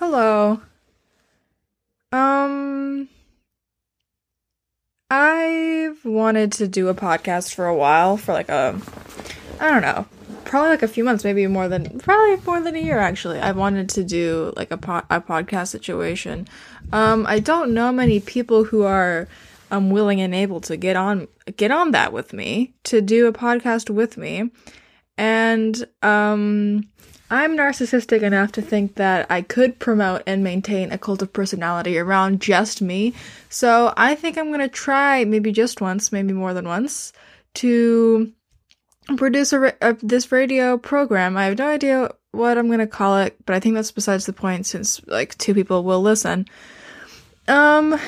Hello. Um I've wanted to do a podcast for a while for like a I don't know, probably like a few months, maybe more than probably more than a year actually. I've wanted to do like a po- a podcast situation. Um I don't know many people who are um willing and able to get on get on that with me to do a podcast with me. And um I'm narcissistic enough to think that I could promote and maintain a cult of personality around just me. So I think I'm gonna try, maybe just once, maybe more than once, to produce a, a, this radio program. I have no idea what I'm gonna call it, but I think that's besides the point since like two people will listen. Um,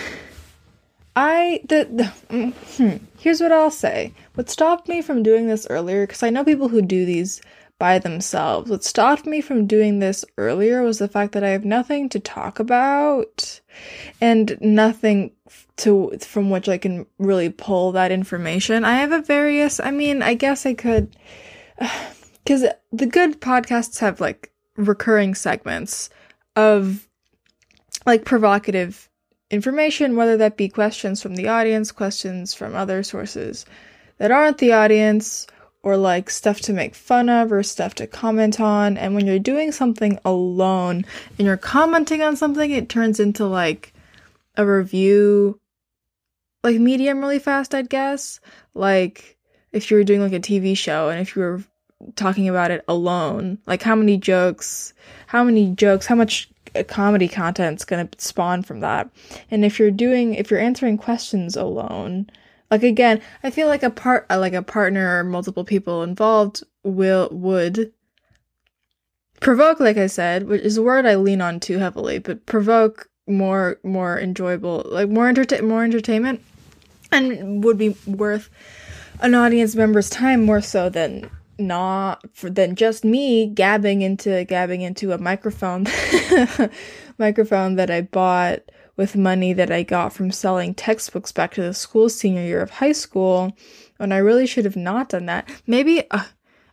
I the, the mm, hmm, here's what I'll say. What stopped me from doing this earlier, because I know people who do these by themselves. What stopped me from doing this earlier was the fact that I have nothing to talk about and nothing to from which I can really pull that information. I have a various I mean, I guess I could cuz the good podcasts have like recurring segments of like provocative information whether that be questions from the audience, questions from other sources that aren't the audience or like stuff to make fun of or stuff to comment on. And when you're doing something alone and you're commenting on something, it turns into like a review, like medium really fast, I'd guess. Like if you were doing like a TV show and if you were talking about it alone, like how many jokes, how many jokes, how much uh, comedy content's gonna spawn from that. And if you're doing, if you're answering questions alone, like again, I feel like a part uh, like a partner or multiple people involved will would provoke like I said, which is a word I lean on too heavily, but provoke more more enjoyable, like more entertain more entertainment and would be worth an audience member's time more so than not for than just me gabbing into gabbing into a microphone microphone that I bought with money that I got from selling textbooks back to the school senior year of high school when I really should have not done that. Maybe uh,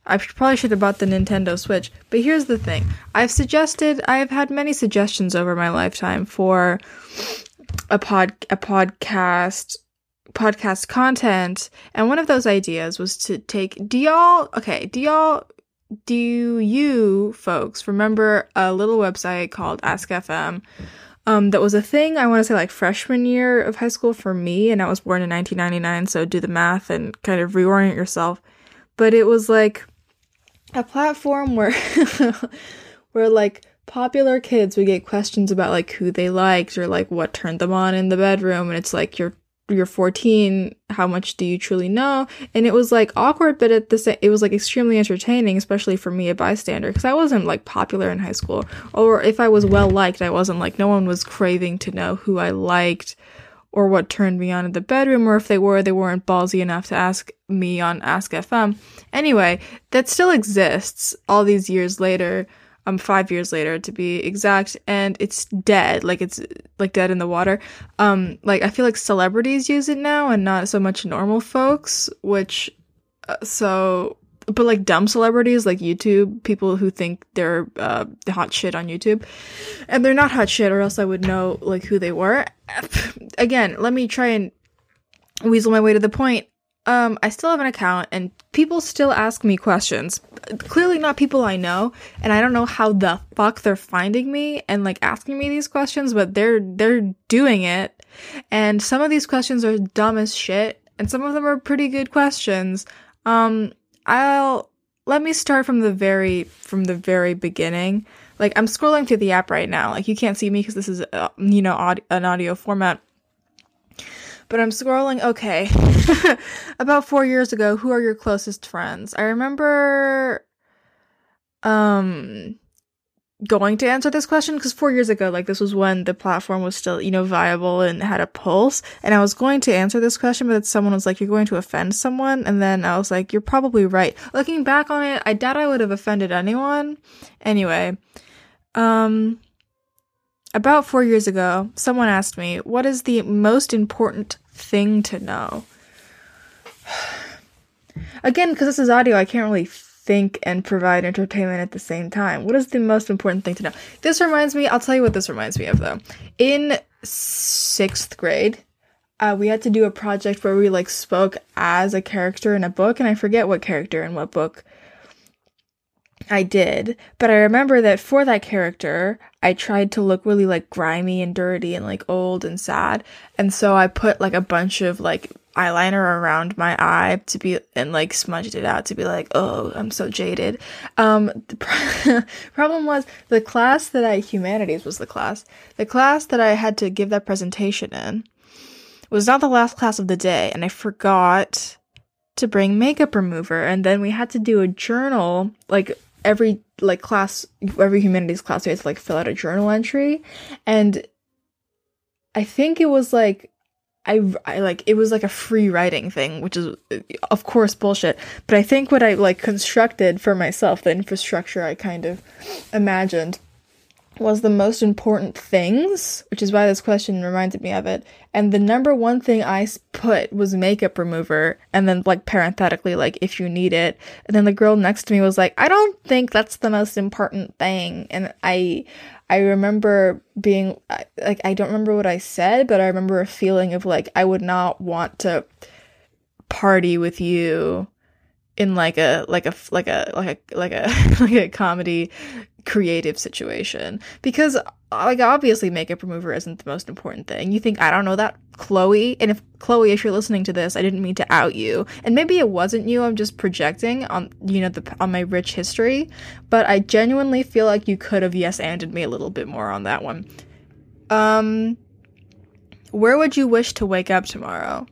I probably should have bought the Nintendo Switch. But here's the thing I've suggested, I've had many suggestions over my lifetime for a pod, a podcast podcast content and one of those ideas was to take do y'all okay do y'all do you folks remember a little website called ask fm um, that was a thing I want to say like freshman year of high school for me, and I was born in 1999, so do the math and kind of reorient yourself. But it was like a platform where where like popular kids would get questions about like who they liked or like what turned them on in the bedroom, and it's like you're you're 14 how much do you truly know? And it was like awkward but at the same it was like extremely entertaining especially for me a bystander because i wasn't like popular in high school. Or if i was well liked i wasn't like no one was craving to know who i liked or what turned me on in the bedroom or if they were they weren't ballsy enough to ask me on ask fm anyway that still exists all these years later um five years later to be exact and it's dead like it's like dead in the water. Um like i feel like celebrities use it now and not so much normal folks which uh, so but like dumb celebrities like youtube people who think they're uh the hot shit on youtube and they're not hot shit or else i would know like who they were. Again let me try and weasel my way to the point um, I still have an account and people still ask me questions. Clearly not people I know, and I don't know how the fuck they're finding me and like asking me these questions, but they're they're doing it. And some of these questions are dumb as shit, and some of them are pretty good questions. Um, I'll let me start from the very from the very beginning. Like I'm scrolling through the app right now. Like you can't see me because this is uh, you know aud- an audio format but I'm scrolling. Okay. About four years ago, who are your closest friends? I remember um going to answer this question because four years ago, like this was when the platform was still, you know, viable and had a pulse. And I was going to answer this question, but someone was like, you're going to offend someone. And then I was like, you're probably right. Looking back on it, I doubt I would have offended anyone. Anyway, um, about four years ago, someone asked me, What is the most important thing to know? Again, because this is audio, I can't really think and provide entertainment at the same time? What is the most important thing to know? This reminds me, I'll tell you what this reminds me of though. In sixth grade, uh, we had to do a project where we like spoke as a character in a book, and I forget what character and what book I did, but I remember that for that character, I tried to look really like grimy and dirty and like old and sad. And so I put like a bunch of like eyeliner around my eye to be and like smudged it out to be like, oh, I'm so jaded. Um, the pr- problem was the class that I humanities was the class. The class that I had to give that presentation in was not the last class of the day, and I forgot to bring makeup remover and then we had to do a journal like every like class every humanities class we had to like fill out a journal entry. And i think it was like I, I like it was like a free writing thing which is of course bullshit. But i think what i like constructed for myself the infrastructure i kind of imagined was the most important things, which is why this question reminded me of it. And the number one thing I put was makeup remover, and then like parenthetically, like if you need it. And then the girl next to me was like, I don't think that's the most important thing. And I, I remember being like, I don't remember what I said, but I remember a feeling of like, I would not want to party with you in like a like a like a like a like a like a comedy creative situation because like obviously makeup remover isn't the most important thing you think i don't know that chloe and if chloe if you're listening to this i didn't mean to out you and maybe it wasn't you i'm just projecting on you know the on my rich history but i genuinely feel like you could have yes anded me a little bit more on that one um where would you wish to wake up tomorrow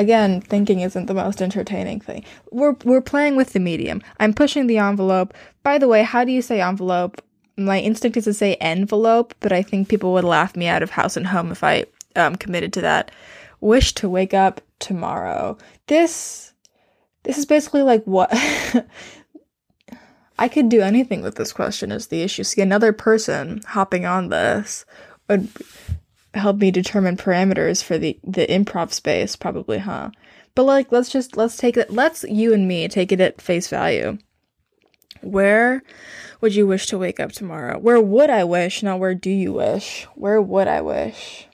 again, thinking isn't the most entertaining thing. We're we're playing with the medium. I'm pushing the envelope. By the way, how do you say envelope? My instinct is to say envelope, but I think people would laugh me out of house and home if I um, committed to that. Wish to wake up tomorrow. This this is basically like what I could do anything with this question is the issue. See another person hopping on this would help me determine parameters for the the improv space probably huh? But like let's just let's take it let's you and me take it at face value. Where would you wish to wake up tomorrow? Where would i wish not where do you wish? Where would i wish?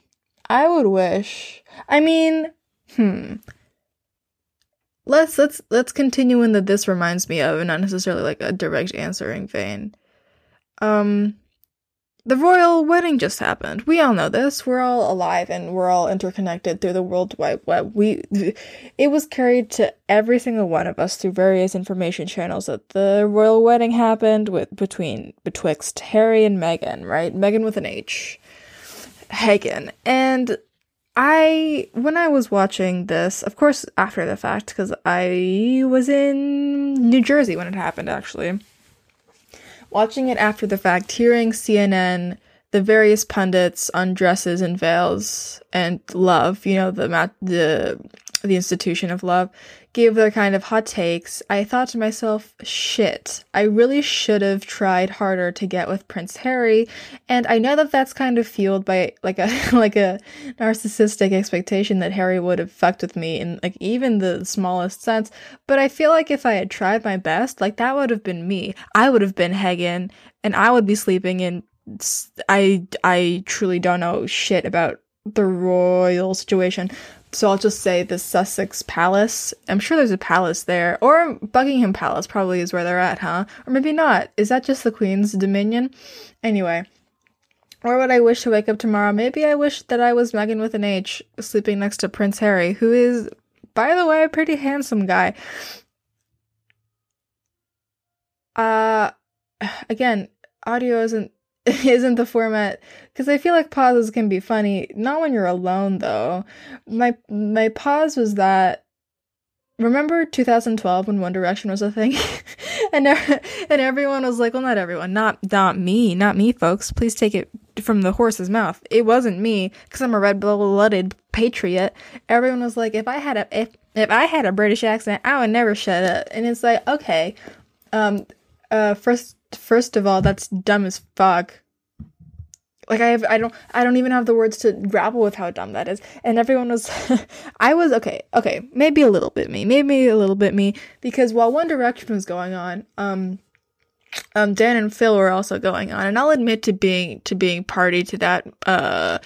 I would wish i mean hmm. Let's let's let's continue in the this reminds me of and not necessarily like a direct answering vein. Um the royal wedding just happened. We all know this. We're all alive and we're all interconnected through the World Wide Web. We, it was carried to every single one of us through various information channels that the royal wedding happened with between betwixt Harry and Meghan, right? Meghan with an H, Hagen, and I when I was watching this, of course, after the fact, because I was in New Jersey when it happened, actually watching it after the fact, hearing CNN, the various pundits on dresses and veils and love, you know, the the the institution of love, gave their kind of hot takes, I thought to myself, shit, I really should have tried harder to get with Prince Harry. And I know that that's kind of fueled by like a like a narcissistic expectation that Harry would have fucked with me in like even the smallest sense. But I feel like if I had tried my best, like that would have been me. I would have been Hagen, and I would be sleeping in. I I truly don't know shit about the royal situation, so I'll just say the Sussex Palace. I'm sure there's a palace there. Or Buckingham Palace probably is where they're at, huh? Or maybe not. Is that just the Queen's dominion? Anyway. Or would I wish to wake up tomorrow? Maybe I wish that I was Megan with an H, sleeping next to Prince Harry, who is, by the way, a pretty handsome guy. Uh, again, audio isn't isn't the format because I feel like pauses can be funny. Not when you're alone though. My my pause was that remember 2012 when One Direction was a thing, and and everyone was like, well, not everyone, not not me, not me, folks. Please take it from the horse's mouth. It wasn't me because I'm a red blooded patriot. Everyone was like, if I had a if if I had a British accent, I would never shut up. And it's like, okay, um, uh, first first of all, that's dumb as fuck. like I have I don't I don't even have the words to grapple with how dumb that is. And everyone was I was okay, okay, maybe a little bit me, maybe a little bit me because while One Direction was going on, um um Dan and Phil were also going on and I'll admit to being to being party to that uh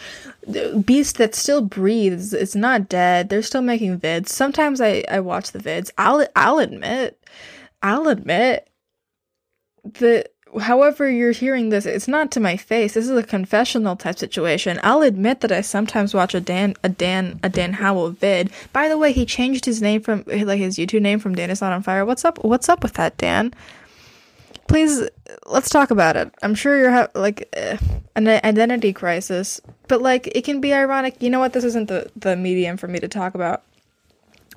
beast that still breathes. It's not dead. They're still making vids. Sometimes I I watch the vids. I'll I'll admit I'll admit that however you're hearing this, it's not to my face. This is a confessional type situation. I'll admit that I sometimes watch a Dan a Dan a Dan Howell vid. By the way, he changed his name from like his YouTube name from Dan is not on fire. What's up? What's up with that, Dan? Please, let's talk about it. I'm sure you're ha- like uh, an identity crisis, but like it can be ironic. You know what? This isn't the the medium for me to talk about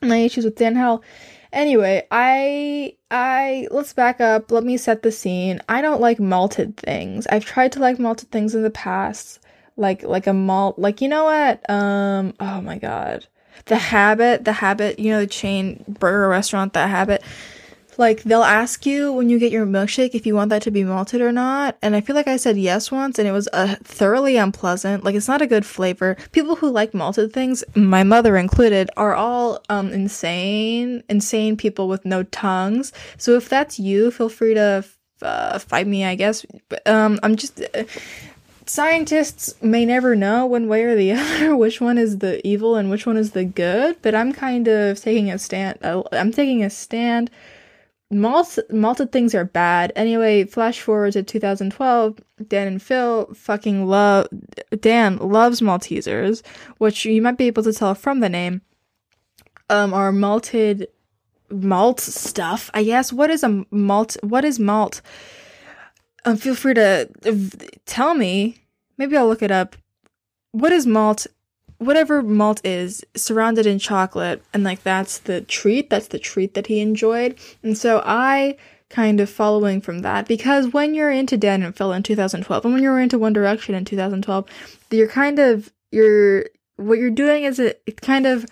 my issues with Dan Howell. Anyway, I I let's back up. Let me set the scene. I don't like malted things. I've tried to like malted things in the past. Like like a malt like you know what? Um oh my god. The habit, the habit, you know the chain burger restaurant, the habit like they'll ask you when you get your milkshake if you want that to be malted or not and i feel like i said yes once and it was uh, thoroughly unpleasant like it's not a good flavor. People who like malted things my mother included are all um insane insane people with no tongues. So if that's you feel free to uh, fight me i guess. But, um i'm just uh, scientists may never know one way or the other which one is the evil and which one is the good but i'm kind of taking a stand uh, i'm taking a stand Malt- malted things are bad. Anyway, flash forward to 2012, Dan and Phil fucking love Dan loves Maltesers, which you might be able to tell from the name. Um, are malted malt stuff. I guess. What is a malt? What is malt? Um, feel free to tell me. Maybe I'll look it up. What is malt? Whatever malt is surrounded in chocolate and like that's the treat that's the treat that he enjoyed. And so i kind of following from that because when you're into dan and phil in 2012 and when you're into one direction in 2012 you're kind of you're what you're doing is it kind of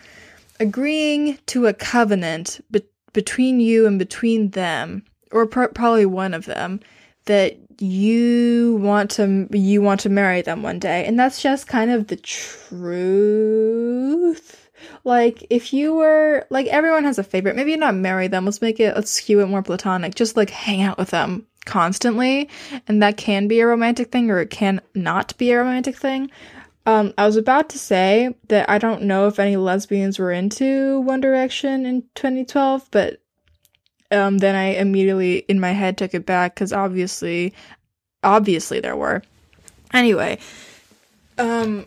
agreeing to a covenant be- between you and between them or pr- probably one of them that you want to you want to marry them one day. And that's just kind of the truth. Like if you were like everyone has a favorite. Maybe not marry them. Let's make it let's skew it more platonic. Just like hang out with them constantly. And that can be a romantic thing or it can not be a romantic thing. Um i was about to say that i don't know if any lesbians were into one direction in 2012 but um, then I immediately in my head took it back because obviously, obviously there were. Anyway, um,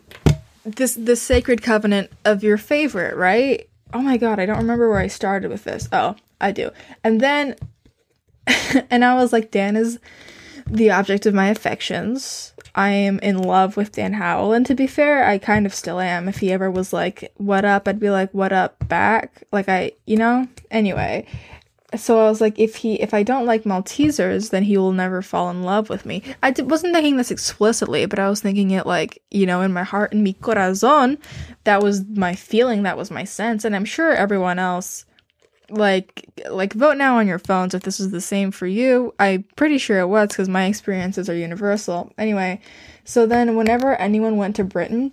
this the sacred covenant of your favorite, right? Oh my god, I don't remember where I started with this. Oh, I do. And then, and I was like, Dan is the object of my affections. I am in love with Dan Howell, and to be fair, I kind of still am. If he ever was like, "What up?" I'd be like, "What up?" back. Like I, you know. Anyway, so I was like, if he, if I don't like Maltesers, then he will never fall in love with me. I d- wasn't thinking this explicitly, but I was thinking it like, you know, in my heart, in mi corazon, that was my feeling, that was my sense, and I'm sure everyone else, like, like vote now on your phones if this is the same for you. I'm pretty sure it was because my experiences are universal. Anyway, so then whenever anyone went to Britain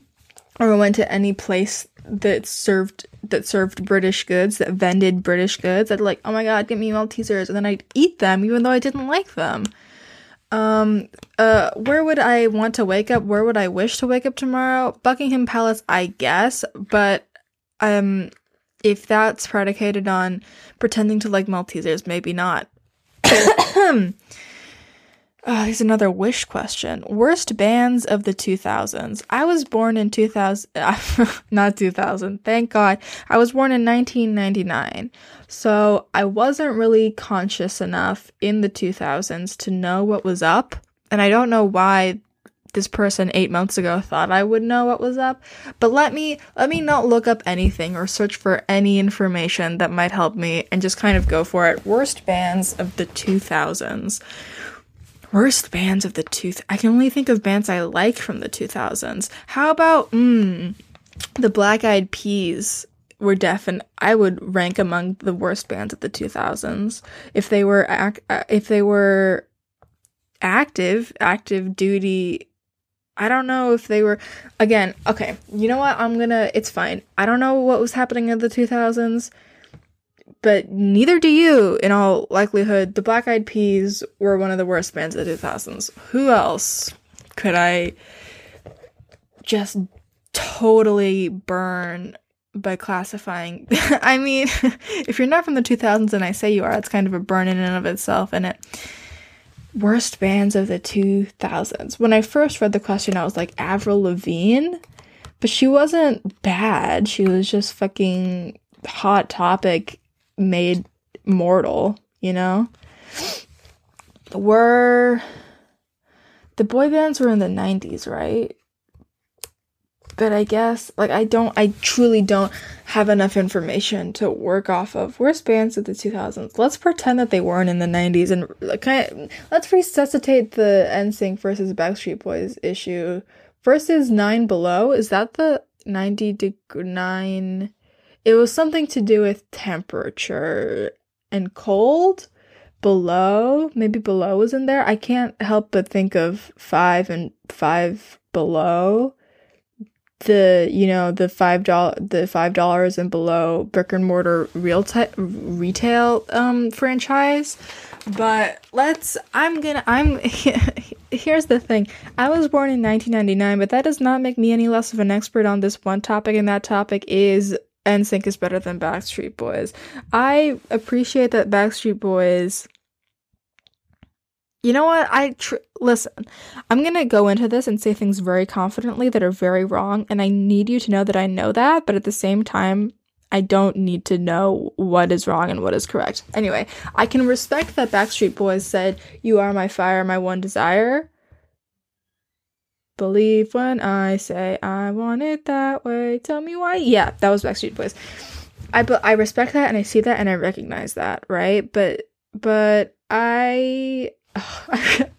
or went to any place that served that served British goods, that vended British goods. I'd like, oh my god, get me Maltesers, and then I'd eat them even though I didn't like them. Um, uh, where would I want to wake up? Where would I wish to wake up tomorrow? Buckingham Palace, I guess, but um, if that's predicated on pretending to like Maltesers, maybe not. Oh, here's another wish question. Worst bands of the 2000s. I was born in 2000, uh, not 2000, thank God. I was born in 1999. So I wasn't really conscious enough in the 2000s to know what was up. And I don't know why this person eight months ago thought I would know what was up. But let me, let me not look up anything or search for any information that might help me and just kind of go for it. Worst bands of the 2000s. Worst bands of the two. I can only think of bands I like from the 2000s. How about mm, the Black Eyed Peas? Were deaf, and I would rank among the worst bands of the 2000s if they were ac- uh, if they were active, active duty I don't know if they were again, okay. You know what? I'm to it's fine. I don't know what was happening in the 2000s, but neither do you in all likelihood. The Black Eyed Peas were one of the worst bands of the 2000s. Who else could I just totally burn by classifying. I mean, if you're not from the 2000s and I say you are, it's kind of a burn in and of itself, and it worst bands of the 2000s. When I first read the question, I was like Avril Lavigne, but she wasn't bad. She was just fucking hot topic made mortal, you know? Were the boy bands were in the 90s, right? but I guess like I don't I truly don't have enough information to work off of. Worst bands of the 2000s. Let's pretend that they weren't in the 90s and like kind of, let's resuscitate the NSYNC versus Backstreet Boys issue versus 9 Below. Is that the 90 degree 9 It was something to do with temperature and cold below. Maybe below was in there. I can't help but think of 5 and 5 below the you know the five dollar the five dollars and below brick and mortar real t- retail um franchise but let's i'm gonna i'm here's the thing i was born in 1999 but that does not make me any less of an expert on this one topic and that topic is NSYNC is better than Backstreet Boys. I appreciate that Backstreet Boys you know what? I tr- listen. I'm to go into this and say things very confidently that are very wrong and I need you to know that I know that, but at the same time I don't need to know what is wrong and what is correct. Anyway, I can respect that Backstreet Boys said, "You are my fire, my one desire." Believe when I say I want it that way. Tell me why. Yeah, that was Backstreet Boys. I but I respect that and I see that and I recognize that, right? But but I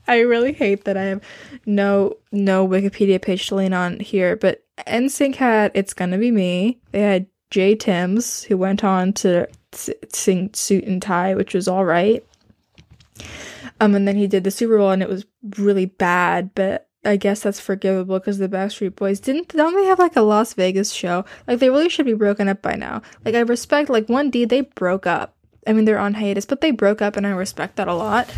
I really hate that I have no no Wikipedia page to lean on here, but NSYNC had "It's Gonna Be Me." They had Jay Timms, who went on to sing "Suit and Tie," which was all right. Um, and then he did the Super Bowl, and it was really bad, but I guess that's forgivable because the Backstreet Boys didn't don't they have like a Las Vegas show? Like they really should be broken up by now. Like I respect like 1D they broke up. I mean they're on hiatus, but they broke up and I respect that a lot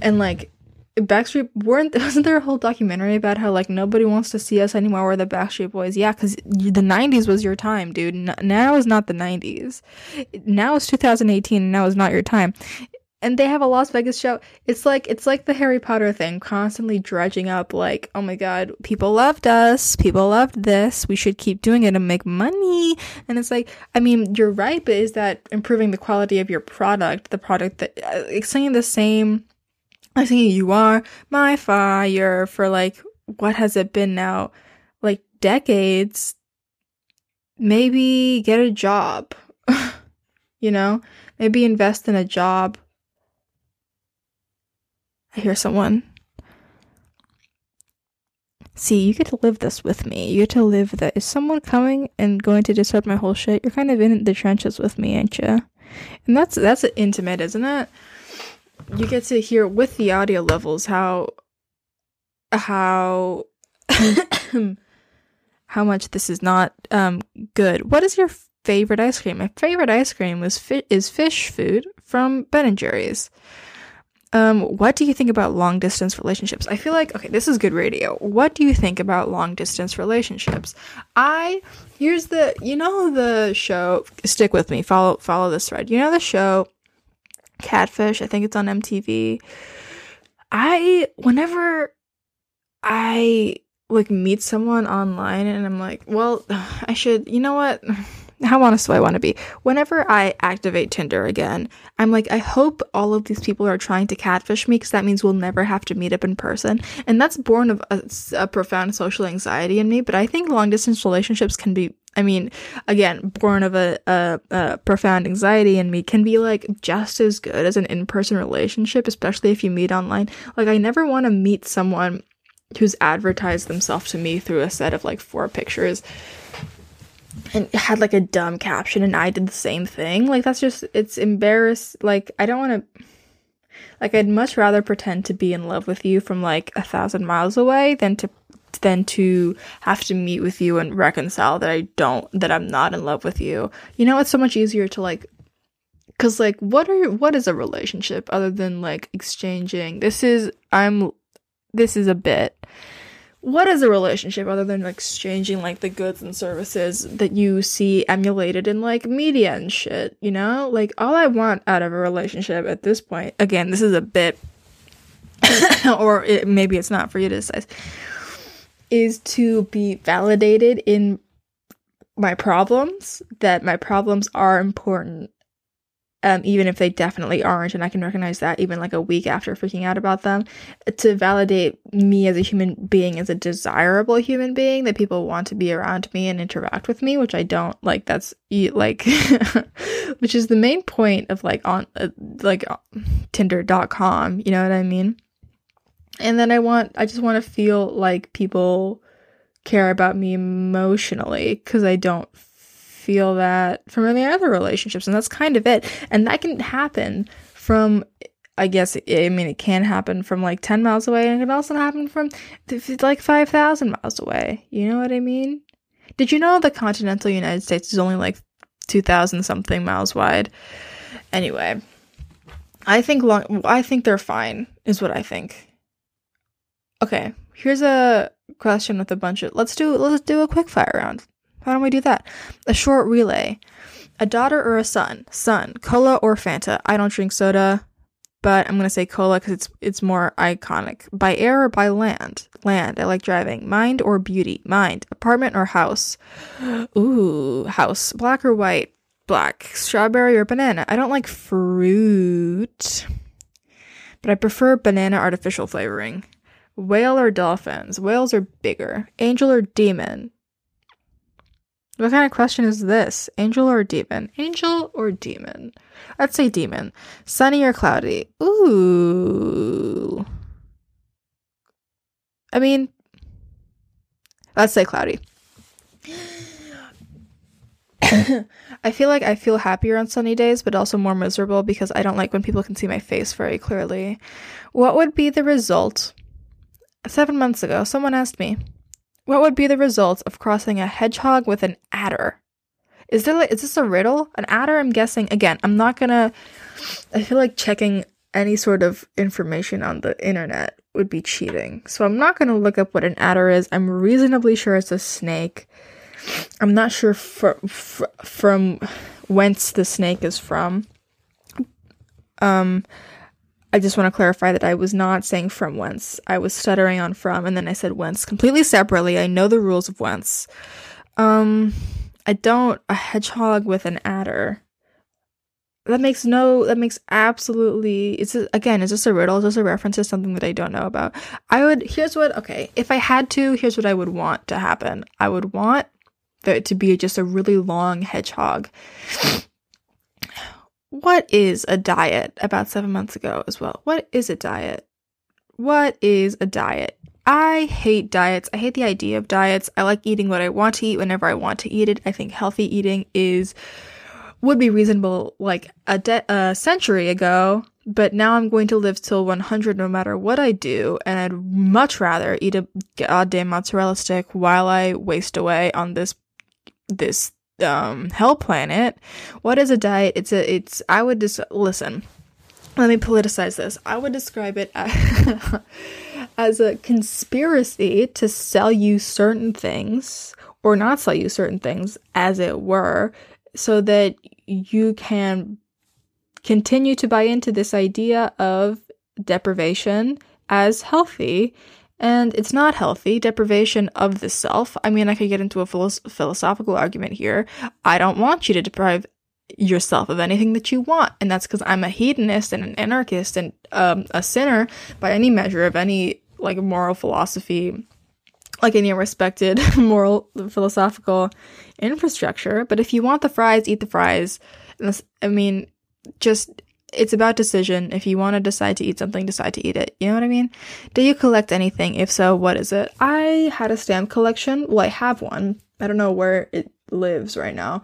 and like Backstreet weren't wasn't there a whole documentary about how like nobody wants to see us anymore? We're the Backstreet Boys. Yeah, because the '90s was your time, dude. N- now is not the '90s. Now is 2018, and now is not your time. And they have a Las Vegas show. It's like it's like the Harry Potter thing, constantly dredging up like, oh my god, people loved us, people loved this. We should keep doing it and make money. And it's like, I mean, you're right, but is that improving the quality of your product? The product that uh, saying the same I think you are my fire for like what has it been now? Like decades. Maybe get a job. you know? Maybe invest in a job. I hear someone. See, you get to live this with me. You get to live that. Is someone coming and going to disrupt my whole shit? You're kind of in the trenches with me, ain't you? And that's that's intimate, isn't it? you get to hear with the audio levels how how how much this is not um good. What is your favorite ice cream? My favorite ice cream was fi- is fish food from Ben and Jerry's. Um, what do you think about long distance relationships? I feel like okay, this is good radio. What do you think about long distance relationships? I here's the you know the show. Stick with me. Follow follow this thread. You know the show Catfish. I think it's on MTV. I whenever I like meet someone online and I'm like, well, I should, you know what? How honest do I want to be? Whenever I activate Tinder again, I'm like, I hope all of these people are trying to catfish me because that means we'll never have to meet up in person. And that's born of a, a profound social anxiety in me. But I think long distance relationships can be I mean, again, born of a, a, a, profound anxiety in me, can be like just as good as an in person relationship, especially if you meet online. Like, I never want to meet someone who's advertised themselves to me through a set of like four pictures and had like a dumb caption, and I did the same thing. Like, that's just, it's embarrassed. Like, I don't want to. Like, I'd much rather pretend to be in love with you from like a thousand miles away than to than to have to meet with you and reconcile that I don't that I'm not in love with you. You know, it's so much easier to like cuz like what are what is a relationship other than like exchanging this is I'm this is a bit what is a relationship other than exchanging like the goods and services that you see emulated in like media and shit, you know? Like all I want out of a relationship at this point, again, this is a bit or it, maybe it's not for you to decide, is to be validated in my problems, that my problems are important um, even if they definitely aren't, and I can recognize that even like a week after freaking out about them, to validate me as a human being as a desirable human being that people want to be around me and interact with me, which I don't like. That's like, which is the main point of like on uh, like Tinder.com. You know what I mean? And then I want, I just want to feel like people care about me emotionally because I don't feel that from any other relationships and that's kind of it. And that can happen from i guess i mean it can happen from like 10 miles away and it can also happen from like 5000 miles away. You know what i mean? Did you know the continental united states is only like 2000 something miles wide? Anyway i think long i think they're fine is what i think. Okay here's a question with a bunch of let's do let's do a quick fire round why don't we do that? A short relay. A daughter or a son? Son. Cola or Fanta? I don't drink soda, but I'm gonna say cola because it's it's more iconic. By air or by land? Land. I like driving. Mind or beauty? Mind. Apartment or house? Ooh, house. Black or white? Black. Strawberry or banana? I don't like fruit, but I prefer banana artificial flavoring. Whale or dolphins? Whales are bigger. Angel or demon? What kind of question is this? Angel or demon? Angel or demon? I'd say demon. Sunny or cloudy? Ooh. I mean, let's say cloudy. I feel like I feel happier on sunny days, but also more miserable because I don't like when people can see my face very clearly. What would be the result? Seven months ago, someone asked me, what would be the results of crossing a hedgehog with an adder? Is there like is this a riddle? An adder, I'm guessing again, I'm not gonna I feel like checking any sort of information on the internet would be cheating. So I'm not gonna look up what an adder is. I'm reasonably sure it's a snake. I'm not sure fr- from whence the snake is from. Um I just want to clarify that I was not saying from whence. I was stuttering on from and then I said whence completely separately. I know the rules of whence. Um I don't a hedgehog with an adder. That makes no that makes absolutely it's a, again, is this a riddle? Is this a reference to something that I don't know about? I would here's what okay, if I had to, here's what I would want to happen. I would want there to be just a really long hedgehog what is a diet about seven months ago as well? What is a diet? What is a diet? I hate diets. I hate the idea of diets. I like eating what I want to eat whenever I want to eat it. I think healthy eating is would be reasonable like a, de- a century ago, but now I'm going to live till 100 no matter what I do, and I'd much rather eat a goddamn mozzarella stick while I waste away on this this um hell planet. What is a diet? It's a it's i would just listen let me politicize this. I would describe it as, as a conspiracy to sell you certain things or not sell you certain things as it were so that you can continue to buy into this idea of deprivation as healthy and it's not healthy. Deprivation of the self. I mean, I could get into a philosophical argument here. I don't want you to deprive yourself of anything that you want. And that's because I'm a hedonist and an anarchist and um, a sinner by any measure of any like moral philosophy, like any respected moral philosophical infrastructure. But if you want the fries, eat the fries. I mean, just it's about decision. If you want to decide to eat something, decide to eat it. You know what I mean? Do you collect anything? If so, what is it? I had a stamp collection. Well, I have one. I don't know where it lives right now,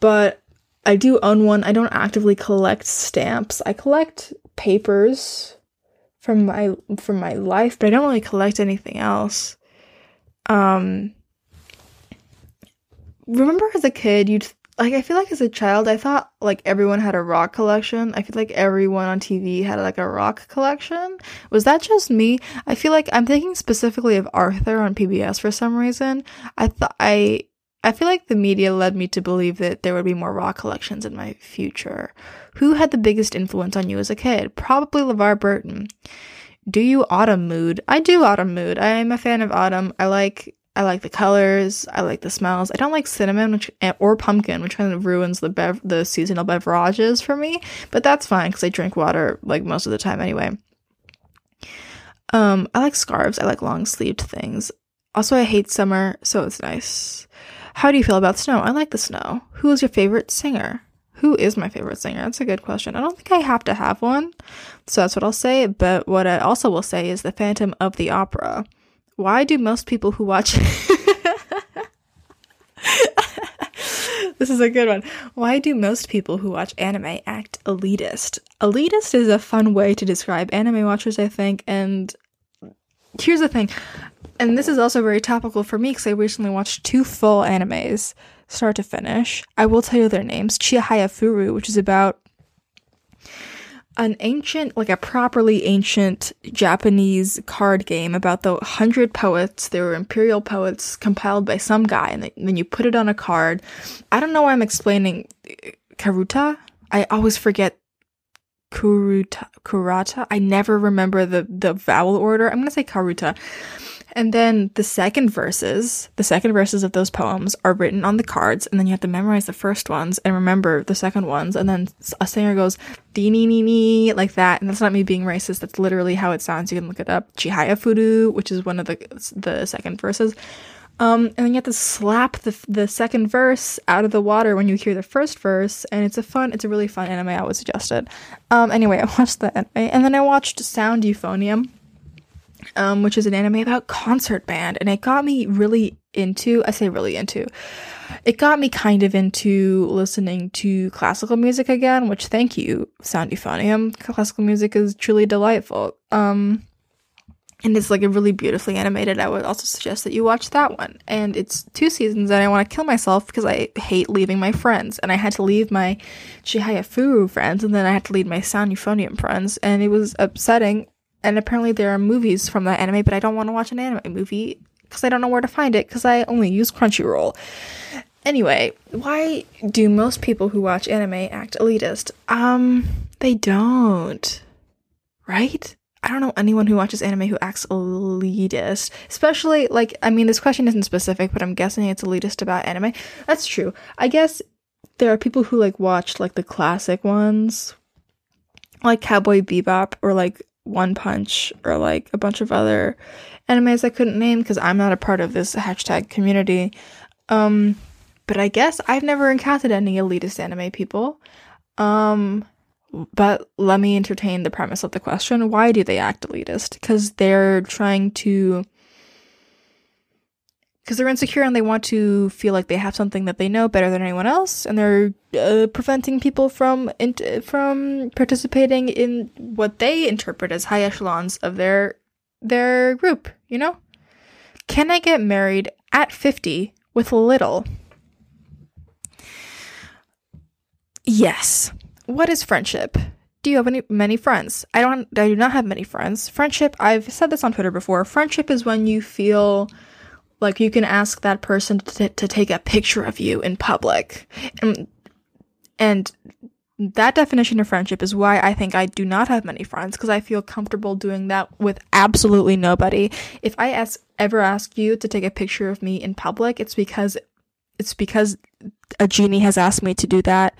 but I do own one. I don't actively collect stamps. I collect papers from my from my life, but I don't really collect anything else. Um, remember as a kid, you'd like I feel like as a child, I thought like everyone had a rock collection. I feel like everyone on TV had like a rock collection. Was that just me? I feel like I'm thinking specifically of Arthur on PBS for some reason. I thought I I feel like the media led me to believe that there would be more rock collections in my future. Who had the biggest influence on you as a kid? Probably LeVar Burton. Do you autumn mood? I do autumn mood. I am a fan of autumn. I like I like the colors. I like the smells. I don't like cinnamon which, or pumpkin, which kind of ruins the bev- the seasonal beverages for me. But that's fine because I drink water like most of the time anyway. Um, I like scarves. I like long sleeved things. Also, I hate summer, so it's nice. How do you feel about snow? I like the snow. Who is your favorite singer? Who is my favorite singer? That's a good question. I don't think I have to have one, so that's what I'll say. But what I also will say is the Phantom of the Opera. Why do most people who watch This is a good one. Why do most people who watch anime act elitist? Elitist is a fun way to describe anime watchers, I think, and here's the thing. And this is also very topical for me because I recently watched two full animes, start to finish. I will tell you their names. Chihayafuru, which is about an ancient, like a properly ancient Japanese card game about the hundred poets. They were imperial poets compiled by some guy, and then you put it on a card. I don't know why I'm explaining uh, Karuta. I always forget Kuruta, Kurata. I never remember the the vowel order. I'm gonna say Karuta. And then the second verses, the second verses of those poems are written on the cards, and then you have to memorize the first ones and remember the second ones. And then a singer goes dee nee nee nee like that, and that's not me being racist. That's literally how it sounds. You can look it up. Chihayafuru, which is one of the the second verses. Um, and then you have to slap the the second verse out of the water when you hear the first verse, and it's a fun, it's a really fun anime. I would suggest it. Um, anyway, I watched that anime, and then I watched Sound Euphonium um, which is an anime about concert band, and it got me really into. I say really into. It got me kind of into listening to classical music again, which thank you, Sound Euphonium. Classical music is truly delightful. Um, and it's like a really beautifully animated. I would also suggest that you watch that one. And it's two seasons, and I want to kill myself because I hate leaving my friends. And I had to leave my Chihayafuru friends, and then I had to leave my Sound Euphonium friends, and it was upsetting and apparently there are movies from that anime, but I don't want to watch an anime movie because I don't know where to find it because I only use Crunchyroll. Anyway, why do most people who watch anime act elitist? Um, they don't. Right? I don't know anyone who watches anime who acts elitist. Especially, like, I mean, this question isn't specific, but I'm guessing it's elitist about anime. That's true. I guess there are people who, like, watch, like, the classic ones, like Cowboy Bebop, or, like, one Punch or like a bunch of other animes I couldn't name because I'm not a part of this hashtag community. Um, but I guess I've never encountered any elitist anime people. Um, but let me entertain the premise of the question. Why do they act elitist? Because they're trying to because they're insecure and they want to feel like they have something that they know better than anyone else, and they're uh, preventing people from from participating in what they interpret as high echelons of their their group. You know, can I get married at fifty with little? Yes. What is friendship? Do you have any many friends? I don't. I do not have many friends. Friendship. I've said this on Twitter before. Friendship is when you feel like you can ask that person to, to take a picture of you in public. And, and that definition of friendship is why I think I do not have many friends because I feel comfortable doing that with absolutely nobody. If I ask, ever ask you to take a picture of me in public, it's because it's because a genie has asked me to do that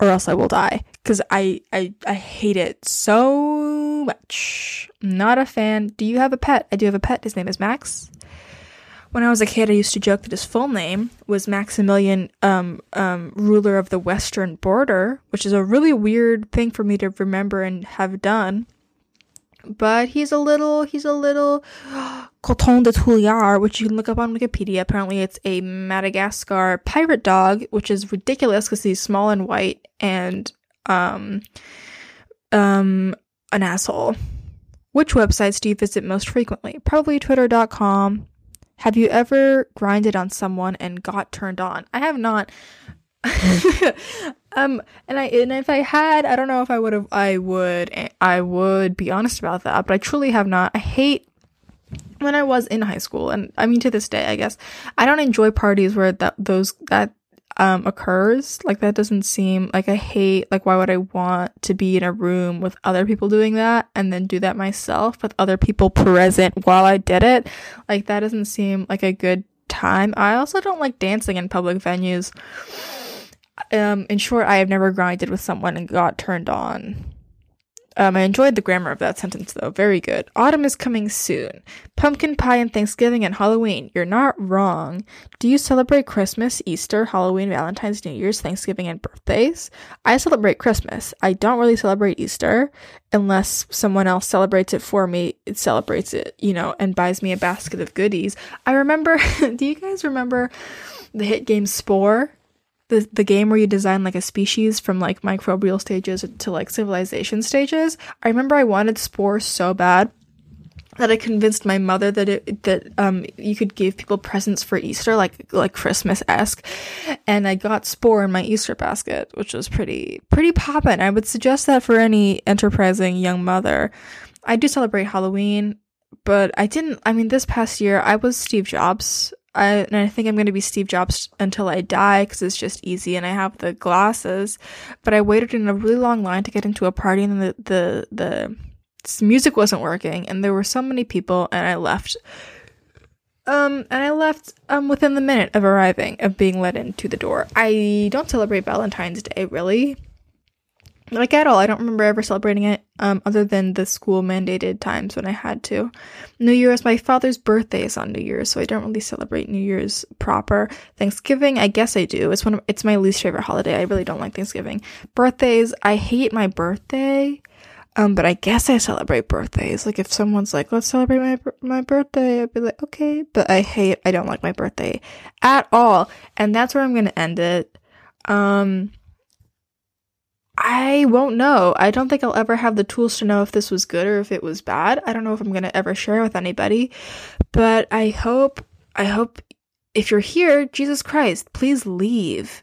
or else I will die because I, I I hate it so much. Not a fan. Do you have a pet? I do have a pet. His name is Max. When I was a kid, I used to joke that his full name was Maximilian, um, um, ruler of the western border, which is a really weird thing for me to remember and have done. But he's a little, he's a little Coton de Tulear, which you can look up on Wikipedia. Apparently, it's a Madagascar pirate dog, which is ridiculous because he's small and white and, um, um, an asshole. Which websites do you visit most frequently? Probably twitter.com, Have you ever grinded on someone and got turned on? I have not. um and I and if I had, I don't know if I would have I would I would be honest about that, but I truly have not. I hate when I was in high school and I mean to this day, I guess. I don't enjoy parties where that those that um occurs. Like that doesn't seem like I hate like why would I want to be in a room with other people doing that and then do that myself with other people present while I did it? Like that doesn't seem like a good time. I also don't like dancing in public venues. Um in short, I have never grinded with someone and got turned on. Um, I enjoyed the grammar of that sentence though. Very good. Autumn is coming soon. Pumpkin pie and Thanksgiving and Halloween. You're not wrong. Do you celebrate Christmas, Easter, Halloween, Valentine's, New Year's, Thanksgiving, and birthdays? I celebrate Christmas. I don't really celebrate Easter unless someone else celebrates it for me. It celebrates it, you know, and buys me a basket of goodies. I remember, do you guys remember the hit game Spore? The the game where you design like a species from like microbial stages to like civilization stages. I remember I wanted spore so bad that I convinced my mother that it that um you could give people presents for Easter like like Christmas esque, and I got spore in my Easter basket, which was pretty pretty poppin'. I would suggest that for any enterprising young mother. I do celebrate Halloween, but I didn't. I mean, this past year I was Steve Jobs I, and I think I'm going to be Steve Jobs until I die because it's just easy and I have the glasses. But I waited in a really long line to get into a party and the, the, the music wasn't working and there were so many people and I left. Um, and I left, um, within the minute of arriving, of being let into the door. I don't celebrate Valentine's Day, really like at all. I don't remember ever celebrating it, um, other than the school mandated times when I had to. New Year's, my father's birthday is on New Year's, so I don't really celebrate New Year's proper. Thanksgiving, I guess I do. It's one of, it's my least favorite holiday. I really don't like Thanksgiving. Birthdays, I hate my birthday. Um, but I guess I celebrate birthdays. Like if someone's like, "Let's celebrate my my birthday," I'd be like, "Okay." But I hate, I don't like my birthday at all, and that's where I'm gonna end it. Um, I won't know. I don't think I'll ever have the tools to know if this was good or if it was bad. I don't know if I'm going to ever share with anybody. But I hope, I hope if you're here, Jesus Christ, please leave.